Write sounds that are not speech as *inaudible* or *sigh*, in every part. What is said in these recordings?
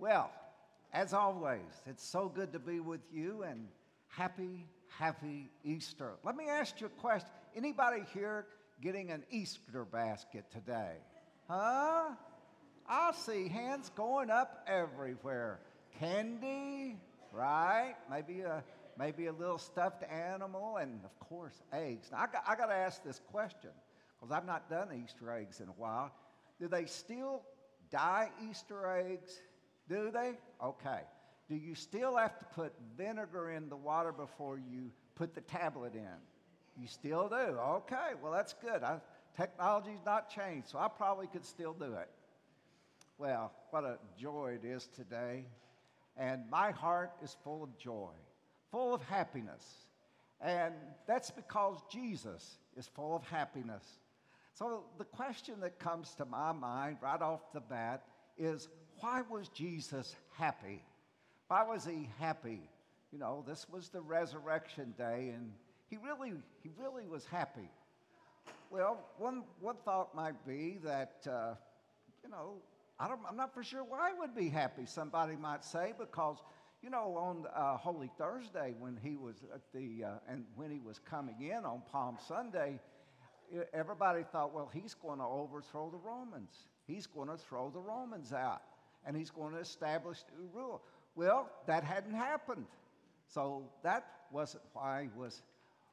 Well, as always, it's so good to be with you and happy, happy Easter. Let me ask you a question. Anybody here getting an Easter basket today? Huh? I see hands going up everywhere. Candy, right? Maybe a maybe a little stuffed animal, and of course, eggs. Now, I got, I got to ask this question because I've not done Easter eggs in a while. Do they still dye Easter eggs? Do they? Okay. Do you still have to put vinegar in the water before you put the tablet in? You still do? Okay, well, that's good. I, technology's not changed, so I probably could still do it. Well, what a joy it is today. And my heart is full of joy, full of happiness. And that's because Jesus is full of happiness. So the question that comes to my mind right off the bat is why was Jesus happy? Why was he happy? You know, this was the resurrection day, and he really, he really was happy. Well, one, one thought might be that, uh, you know, I don't, I'm not for sure why he would be happy, somebody might say, because, you know, on uh, Holy Thursday when he was at the, uh, and when he was coming in on Palm Sunday, everybody thought, well, he's going to overthrow the Romans. He's going to throw the Romans out and he's going to establish new rule. Well, that hadn't happened. So that wasn't why he was,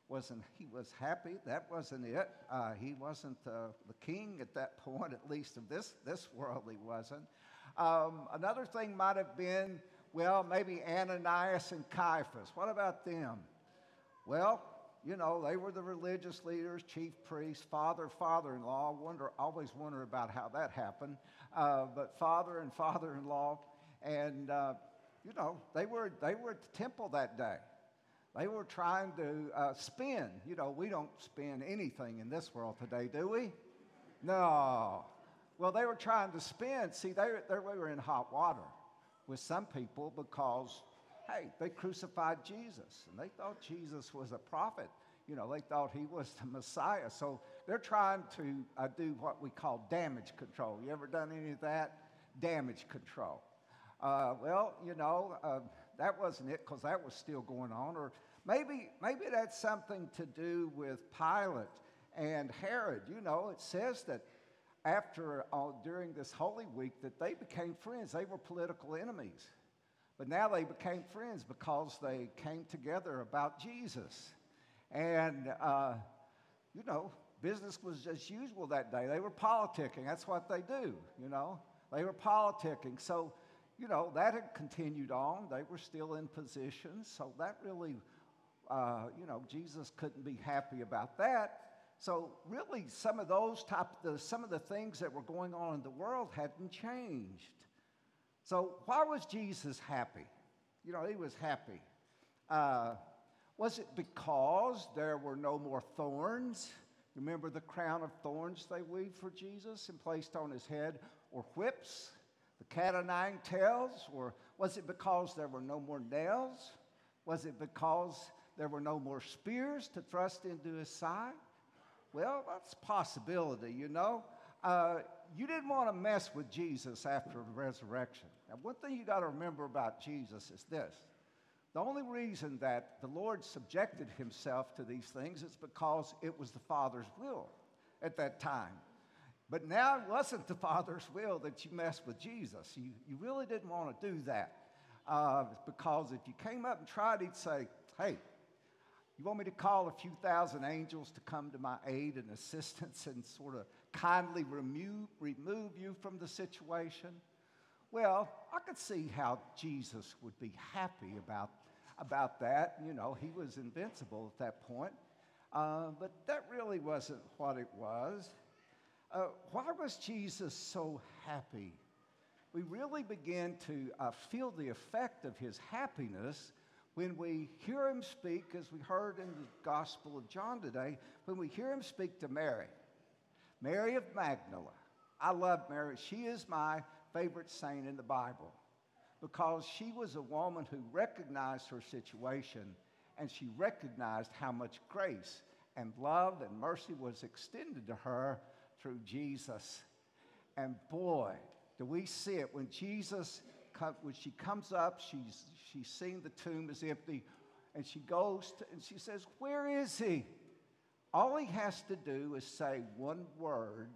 wasn't, he was happy. That wasn't it. Uh, he wasn't uh, the king at that *laughs* point, at least of this, this world, he wasn't. Um, another thing might have been, well, maybe Ananias and Caiaphas. What about them? Well, you know, they were the religious leaders, chief priests, father, father in law. Wonder, always wonder about how that happened. Uh, but father and father in law, and, uh, you know, they were, they were at the temple that day. They were trying to uh, spin. You know, we don't spin anything in this world today, do we? No. Well, they were trying to spin. See, they, they were in hot water with some people because hey, they crucified Jesus, and they thought Jesus was a prophet. You know, they thought he was the Messiah. So they're trying to uh, do what we call damage control. You ever done any of that? Damage control. Uh, well, you know, uh, that wasn't it because that was still going on. Or maybe, maybe that's something to do with Pilate and Herod. You know, it says that after, uh, during this Holy Week, that they became friends. They were political enemies. But now they became friends because they came together about Jesus. And, uh, you know, business was as usual that day. They were politicking. That's what they do, you know. They were politicking. So, you know, that had continued on. They were still in position. So that really, uh, you know, Jesus couldn't be happy about that. So really, some of those type, the, some of the things that were going on in the world hadn't changed. So, why was Jesus happy? You know, he was happy. Uh, was it because there were no more thorns? Remember the crown of thorns they weaved for Jesus and placed on his head, or whips, the cat o' nine tails? Or was it because there were no more nails? Was it because there were no more spears to thrust into his side? Well, that's possibility, you know. Uh, you didn't want to mess with Jesus after the resurrection. Now, one thing you got to remember about Jesus is this the only reason that the Lord subjected himself to these things is because it was the Father's will at that time. But now it wasn't the *laughs* Father's will that you mess with Jesus. You, you really didn't want to do that. Uh, because if you came up and tried, he'd say, Hey, you want me to call a few thousand angels to come to my aid and assistance and sort of kindly remove, remove you from the situation? Well, I could see how Jesus would be happy about, about that. You know, he was invincible at that point. Uh, but that really wasn't what it was. Uh, why was Jesus so happy? We really begin to uh, feel the effect of his happiness when we hear him speak, as we heard in the Gospel of John today, when we hear him speak to Mary, Mary of Magdala. I love Mary. She is my favorite saint in the Bible because she was a woman who recognized her situation and she recognized how much grace and love and mercy was extended to her through Jesus. And boy, do we see it when Jesus when she comes up, she's, she's seen the tomb is empty, and she goes to, and she says, Where is he? All he has to do is say one word,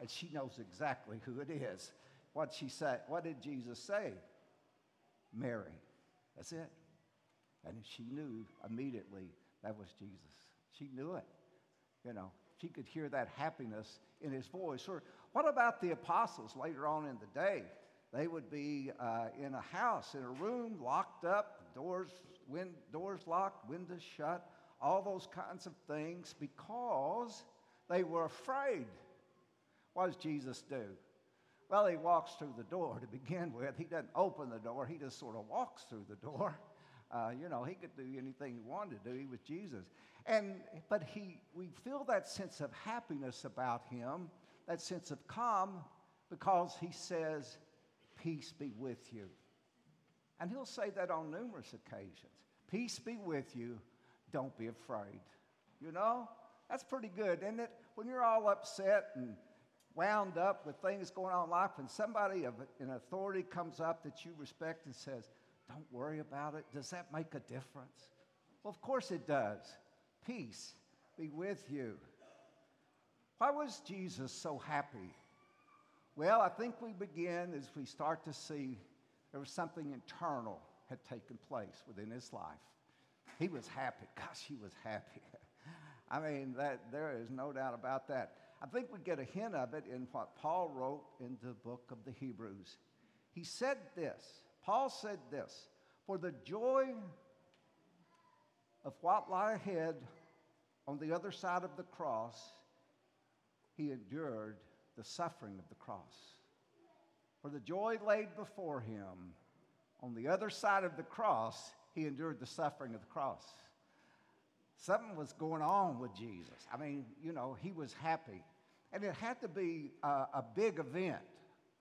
and she knows exactly who it is. What she said, what did Jesus say? Mary. That's it. And she knew immediately that was Jesus. She knew it. You know, she could hear that happiness in his voice. Or what about the apostles later on in the day? They would be uh, in a house, in a room, locked up, doors, wind, doors locked, windows shut, all those kinds of things because they were afraid. What does Jesus do? Well, he walks through the door to begin with. He doesn't open the door, he just sort of walks through the door. *laughs* Uh, you know, he could do anything he wanted to do. He was Jesus. And, but he, we feel that sense of happiness about him, that sense of calm, because he says, Peace be with you. And he'll say that on numerous occasions. Peace be with you. Don't be afraid. You know? That's pretty good, isn't it? When you're all upset and wound up with things going on in life, and somebody of an authority comes up that you respect and says, Don't worry about it, does that make a difference? Well, of course it does. Peace be with you. Why was Jesus so happy? Well, I think we begin as we start to see there was something internal had taken place within his life. He was happy. Gosh, he was happy. *laughs* I mean, that, there is no doubt about that. I think we get a hint of it in what Paul wrote in the book of the Hebrews. He said this Paul said this For the joy of what lie ahead on the other side of the cross, he endured the suffering of the cross. For the joy laid before him, on the other side of the cross, he endured the suffering of the cross. Something was going on with Jesus. I mean, you know, he was happy. And it had to be a, a big event.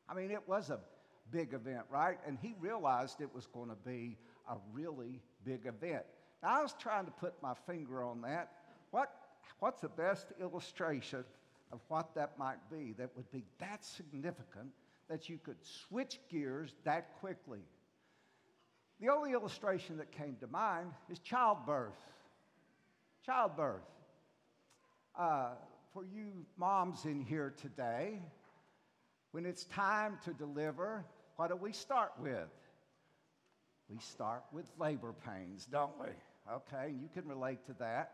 I mean, it was a big event, right? And he realized it was going to be a really big event. Now, I was trying to put my finger on that. What, what's the best illustration of what that might be that would be that significant that you could switch gears that quickly? The only illustration that came to mind is childbirth. Childbirth. Uh, for you moms in here today, when it's time to deliver, what do we start with? We start with labor pains, don't we? Okay, you can relate to that.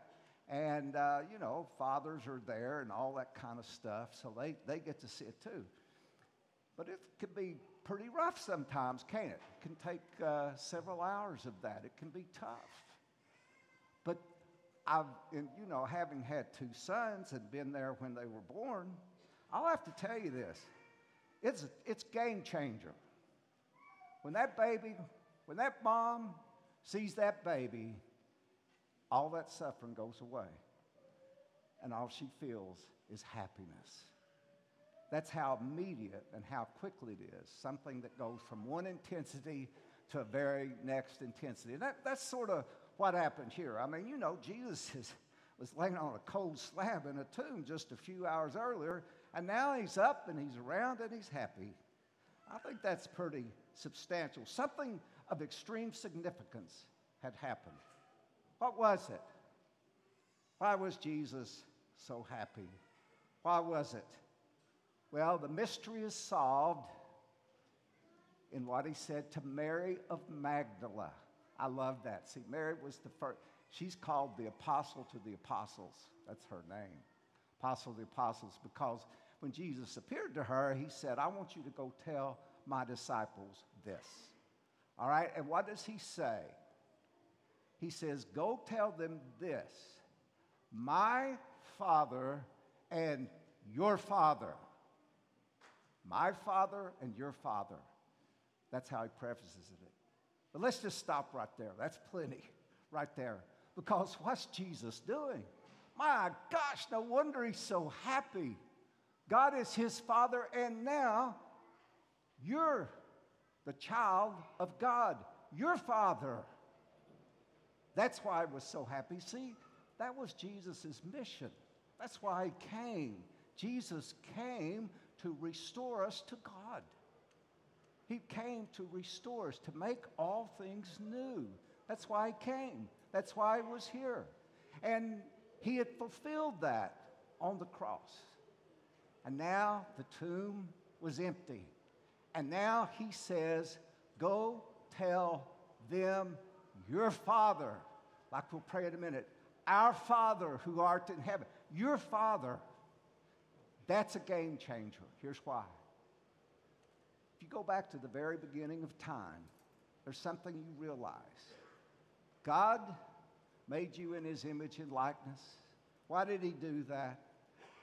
And, uh, you know, fathers are there and all that kind of stuff, so they, they get to see it too. But it can be pretty rough sometimes, can't it? It can take uh, several hours of that. It can be tough. I've, in, you know, having had two sons and been there when they were born, I'll have to tell you this. It's, it's game changer. When that baby, when that mom sees that baby, all that suffering goes away. And all she feels is happiness. That's how immediate and how quickly it is. Something that goes from one intensity to a very next intensity. And that, that's sort of what happened here. I mean, you know, Jesus is, was laying on a cold slab in a tomb just a few hours earlier, and now he's up and he's around and he's happy. I think that's pretty substantial. Something of extreme significance had happened. What was it? Why was Jesus so happy? Why was it? Well, the mystery is solved in what he said to Mary of Magdala. I love that. See, Mary was the first, she's called the apostle to the apostles. That's her name. Apostle of the apostles, because when Jesus appeared to her, he said, I want you to go tell my disciples this. All right? And what does he say? He says, Go tell them this My Father and your Father my father and your father. That's how he prefaces it. But let's just stop right there. That's plenty *laughs* right there. Because what's Jesus doing? My gosh, no wonder he's so happy. God is his father, and now you're the child of God, your father. That's why I was so happy. See, that was Jesus' mission. That's why he came. Jesus came to restore us to God. He came to restore us, to make all things new. That's why He came. That's why He was here. And He had fulfilled that on the cross. And now the tomb was empty. And now He says, Go tell them your Father, like we'll pray in a minute, our Father who art in heaven, your Father. That's a game changer. Here's why. If you go back to the very beginning of time, there's something you realize. God made you in his image and likeness. Why did he do that?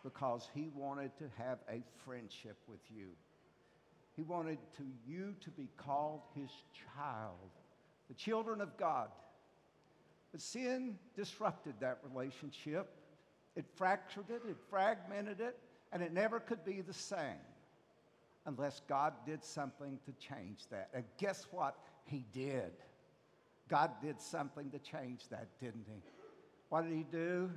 Because he wanted to have a friendship with you. He wanted to, you to be called his child, the children of God. But sin disrupted that relationship. It fractured it, it fragmented it, and it never could be the same unless God did something to change that. And guess what? He did. God did something to change that, didn't he? What did he do?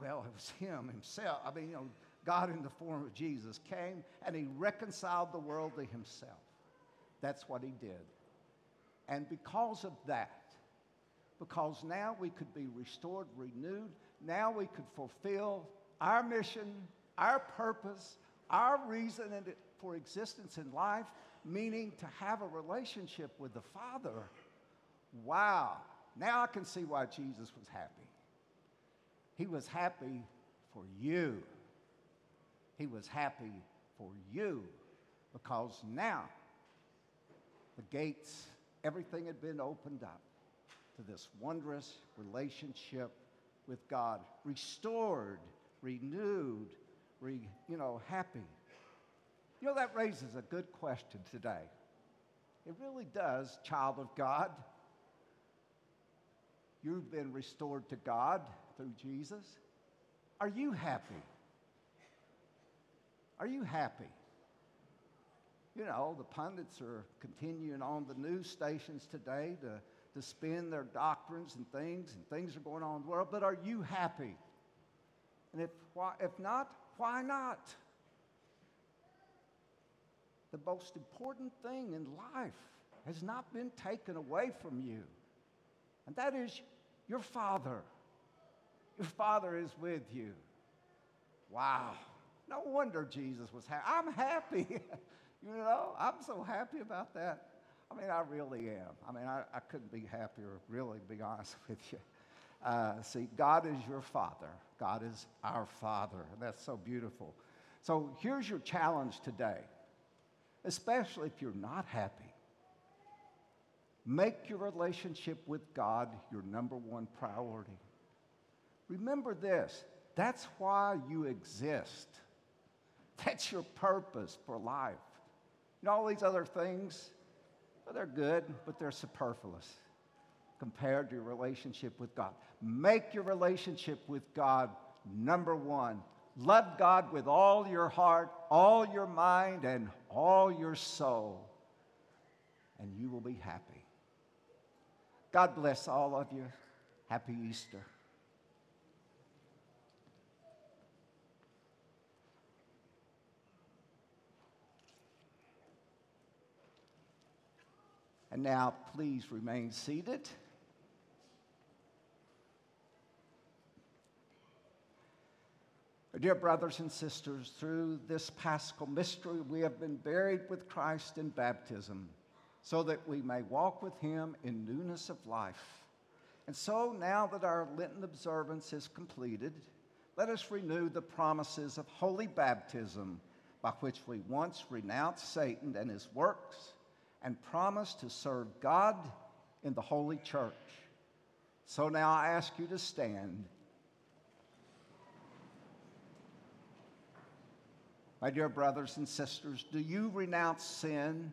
Well, it was him himself. I mean, you know, God in the form of Jesus came and he reconciled the world to himself. That's what he did. And because of that, because now we could be restored, renewed, now we could fulfill our mission, our purpose, our reason for existence in life, meaning to have a relationship with the Father. Wow. Now I can see why Jesus was happy. He was happy for you. He was happy for you because now the gates, everything had been opened up to this wondrous relationship with God, restored, renewed, re, you know, happy. You know, that raises a good question today. It really does, child of God. You've been restored to God through Jesus. Are you happy? Are you happy? You know, the pundits are continuing on the news stations today to, to spin their doctrines and things, and things are going on in the world, but are you happy? And if, if not, why not? The most important thing in life has not been taken away from you, and that is your Father. Your Father is with you. Wow. No wonder Jesus was happy. I'm happy. *laughs* you know, I'm so happy about that. I mean, I really am. I mean, I, I couldn't be happier, really, to be honest *laughs* with you. Uh, see, God is your Father. God is our Father. That's so beautiful. So here's your challenge today, especially if you're not happy. Make your relationship with God your number one priority. Remember this that's why you exist. That's your purpose for life. And all these other things, well, they're good, but they're superfluous compared to your relationship with God. Make your relationship with God number one. Love God with all your heart, all your mind, and all your soul, and you will be happy. God bless all of you. Happy Easter. And now, please remain seated. Dear brothers and sisters, through this paschal mystery, we have been buried with Christ in baptism so that we may walk with him in newness of life. And so, now that our Lenten observance is completed, let us renew the promises of holy baptism by which we once renounced Satan and his works and promised to serve God in the holy church. So now I ask you to stand My dear brothers and sisters, do you renounce sin